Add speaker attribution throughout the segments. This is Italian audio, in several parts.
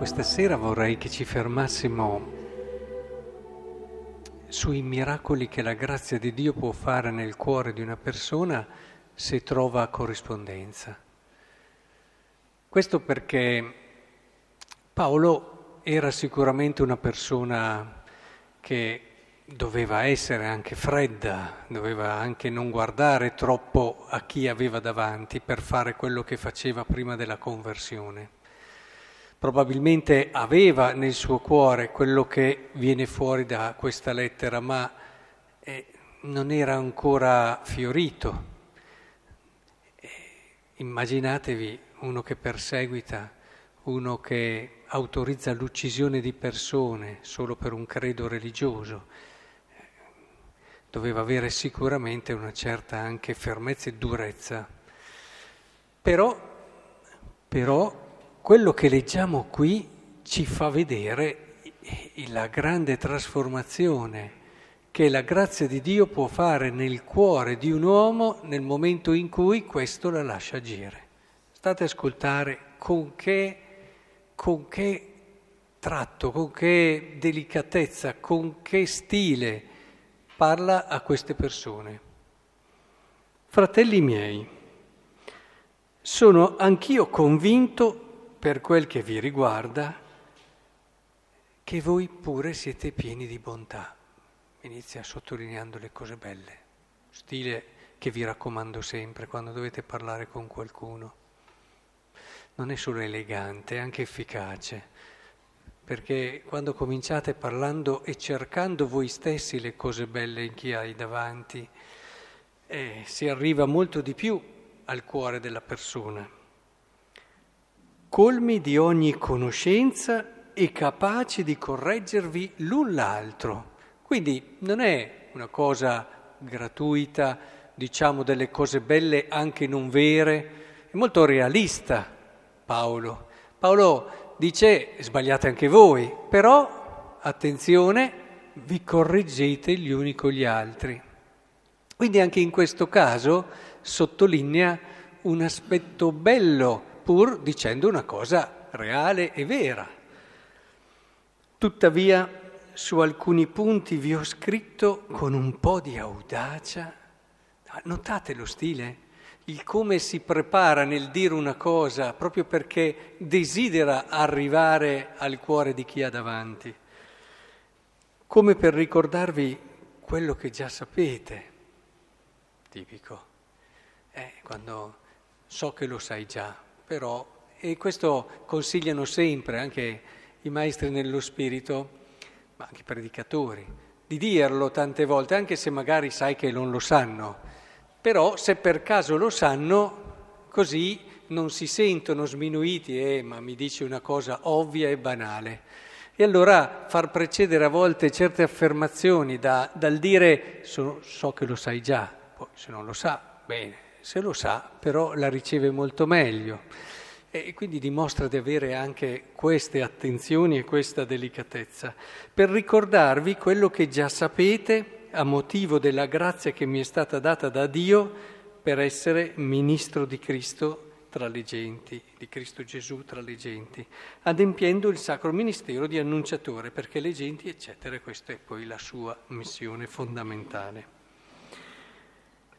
Speaker 1: Questa sera vorrei che ci fermassimo sui miracoli che la grazia di Dio può fare nel cuore di una persona se trova corrispondenza. Questo perché Paolo era sicuramente una persona che doveva essere anche fredda, doveva anche non guardare troppo a chi aveva davanti per fare quello che faceva prima della conversione probabilmente aveva nel suo cuore quello che viene fuori da questa lettera, ma eh, non era ancora fiorito. Eh, immaginatevi uno che perseguita, uno che autorizza l'uccisione di persone solo per un credo religioso. Doveva avere sicuramente una certa anche fermezza e durezza. Però, però quello che leggiamo qui ci fa vedere la grande trasformazione che la grazia di Dio può fare nel cuore di un uomo nel momento in cui questo la lascia agire. State a ascoltare con che, con che tratto, con che delicatezza, con che stile parla a queste persone. Fratelli miei, sono anch'io convinto per quel che vi riguarda, che voi pure siete pieni di bontà. Inizia sottolineando le cose belle, stile che vi raccomando sempre quando dovete parlare con qualcuno. Non è solo elegante, è anche efficace, perché quando cominciate parlando e cercando voi stessi le cose belle in chi hai davanti, eh, si arriva molto di più al cuore della persona colmi di ogni conoscenza e capaci di correggervi l'un l'altro. Quindi non è una cosa gratuita, diciamo delle cose belle anche non vere, è molto realista Paolo. Paolo dice, sbagliate anche voi, però attenzione, vi correggete gli uni con gli altri. Quindi anche in questo caso sottolinea un aspetto bello pur dicendo una cosa reale e vera. Tuttavia, su alcuni punti vi ho scritto con un po' di audacia. Notate lo stile? Il come si prepara nel dire una cosa proprio perché desidera arrivare al cuore di chi ha davanti. Come per ricordarvi quello che già sapete. Tipico. Eh, quando so che lo sai già, però, e questo consigliano sempre anche i maestri nello spirito, ma anche i predicatori, di dirlo tante volte, anche se magari sai che non lo sanno, però se per caso lo sanno, così non si sentono sminuiti, eh, ma mi dici una cosa ovvia e banale. E allora far precedere a volte certe affermazioni da, dal dire so, so che lo sai già, poi se non lo sa, bene, se lo sa, però la riceve molto meglio. E quindi dimostra di avere anche queste attenzioni e questa delicatezza, per ricordarvi quello che già sapete a motivo della grazia che mi è stata data da Dio per essere ministro di Cristo tra le genti, di Cristo Gesù tra le genti, adempiendo il sacro ministero di annunciatore perché le genti, eccetera, questa è poi la sua missione fondamentale.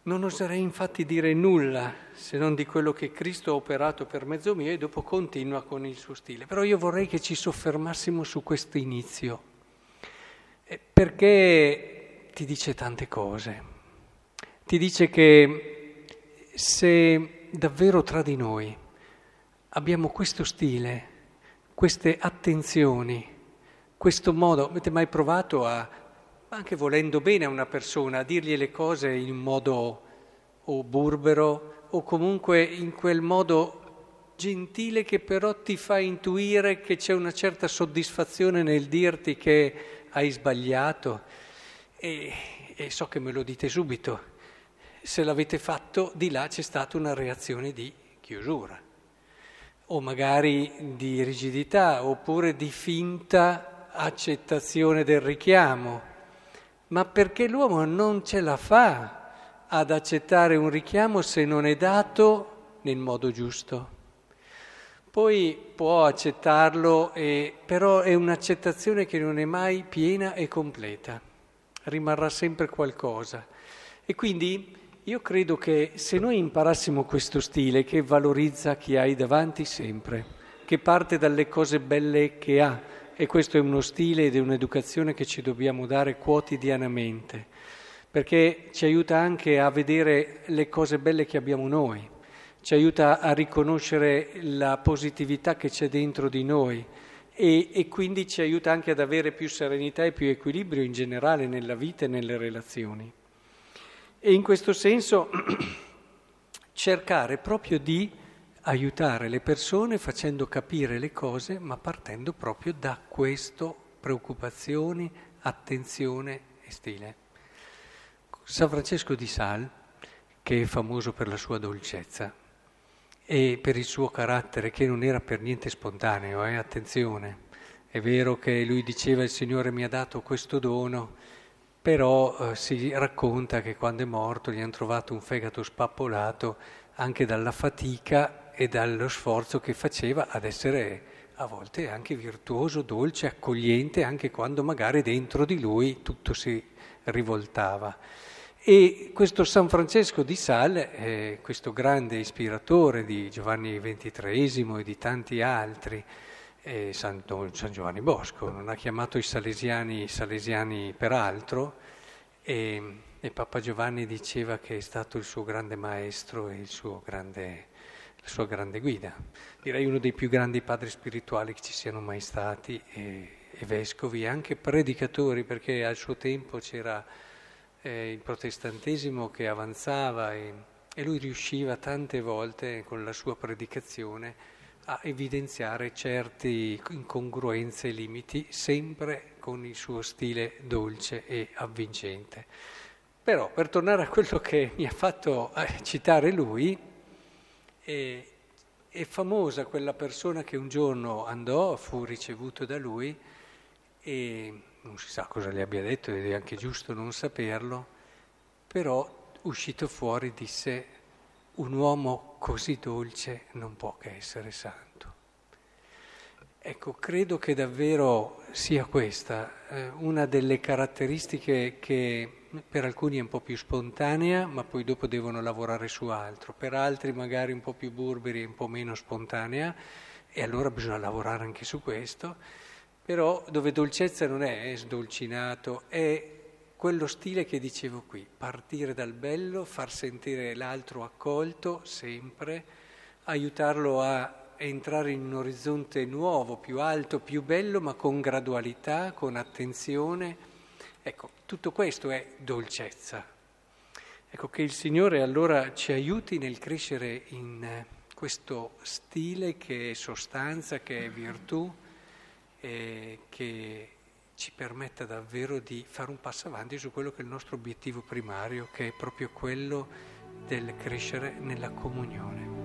Speaker 1: Non oserei infatti dire nulla se non di quello che Cristo ha operato per mezzo mio e dopo continua con il suo stile. Però io vorrei che ci soffermassimo su questo inizio, eh, perché ti dice tante cose. Ti dice che se davvero tra di noi abbiamo questo stile, queste attenzioni, questo modo, avete mai provato a anche volendo bene a una persona, a dirgli le cose in modo o burbero o comunque in quel modo gentile che però ti fa intuire che c'è una certa soddisfazione nel dirti che hai sbagliato. E, e so che me lo dite subito. Se l'avete fatto, di là c'è stata una reazione di chiusura. O magari di rigidità oppure di finta accettazione del richiamo ma perché l'uomo non ce la fa ad accettare un richiamo se non è dato nel modo giusto. Poi può accettarlo, e, però è un'accettazione che non è mai piena e completa, rimarrà sempre qualcosa. E quindi io credo che se noi imparassimo questo stile che valorizza chi hai davanti sempre, che parte dalle cose belle che ha, e questo è uno stile ed è un'educazione che ci dobbiamo dare quotidianamente, perché ci aiuta anche a vedere le cose belle che abbiamo noi ci aiuta a riconoscere la positività che c'è dentro di noi e, e, quindi ci aiuta anche ad avere più serenità e più equilibrio in generale nella vita e nelle relazioni. E in questo senso cercare proprio di aiutare le persone facendo capire le cose, ma partendo proprio da questo, preoccupazioni, attenzione e stile. San Francesco di Sal, che è famoso per la sua dolcezza, e per il suo carattere che non era per niente spontaneo, eh? attenzione. È vero che lui diceva il Signore mi ha dato questo dono, però eh, si racconta che quando è morto gli hanno trovato un fegato spappolato anche dalla fatica e dallo sforzo che faceva ad essere a volte anche virtuoso, dolce, accogliente, anche quando magari dentro di lui tutto si rivoltava. E questo San Francesco di Sal, questo grande ispiratore di Giovanni XXIII e di tanti altri, eh, San, San, Giovanni Bosco, non ha chiamato i salesiani, salesiani per altro, e, e, Papa Giovanni diceva che è stato il suo grande maestro e grande, la sua grande guida. Direi uno dei più grandi padri spirituali che ci siano mai stati, e, e vescovi, e anche predicatori, perché al suo tempo c'era eh, il protestantesimo che avanzava e, e lui riusciva tante volte con la sua predicazione a evidenziare certe incongruenze e limiti, sempre con il suo stile dolce e avvincente. Però, per tornare a quello che mi ha fatto eh, citare lui, è, è famosa quella persona che un giorno andò, fu ricevuto da lui e non si sa cosa le abbia detto ed è anche giusto non saperlo, però uscito fuori disse un uomo così dolce non può che essere santo. Ecco, credo che davvero sia questa eh, una delle caratteristiche che per alcuni è un po' più spontanea, ma poi dopo devono lavorare su altro, per altri magari un po' più burberi e un po' meno spontanea, e allora bisogna lavorare anche su questo però dove dolcezza non è, è sdolcinato, è quello stile che dicevo qui, partire dal bello, far sentire l'altro accolto sempre, aiutarlo a entrare in un orizzonte nuovo, più alto, più bello, ma con gradualità, con attenzione. Ecco, tutto questo è dolcezza. Ecco che il Signore allora ci aiuti nel crescere in questo stile che è sostanza, che è virtù eh, che ci permetta davvero di fare un passo avanti su quello che è il nostro obiettivo primario, che è proprio quello del crescere nella comunione.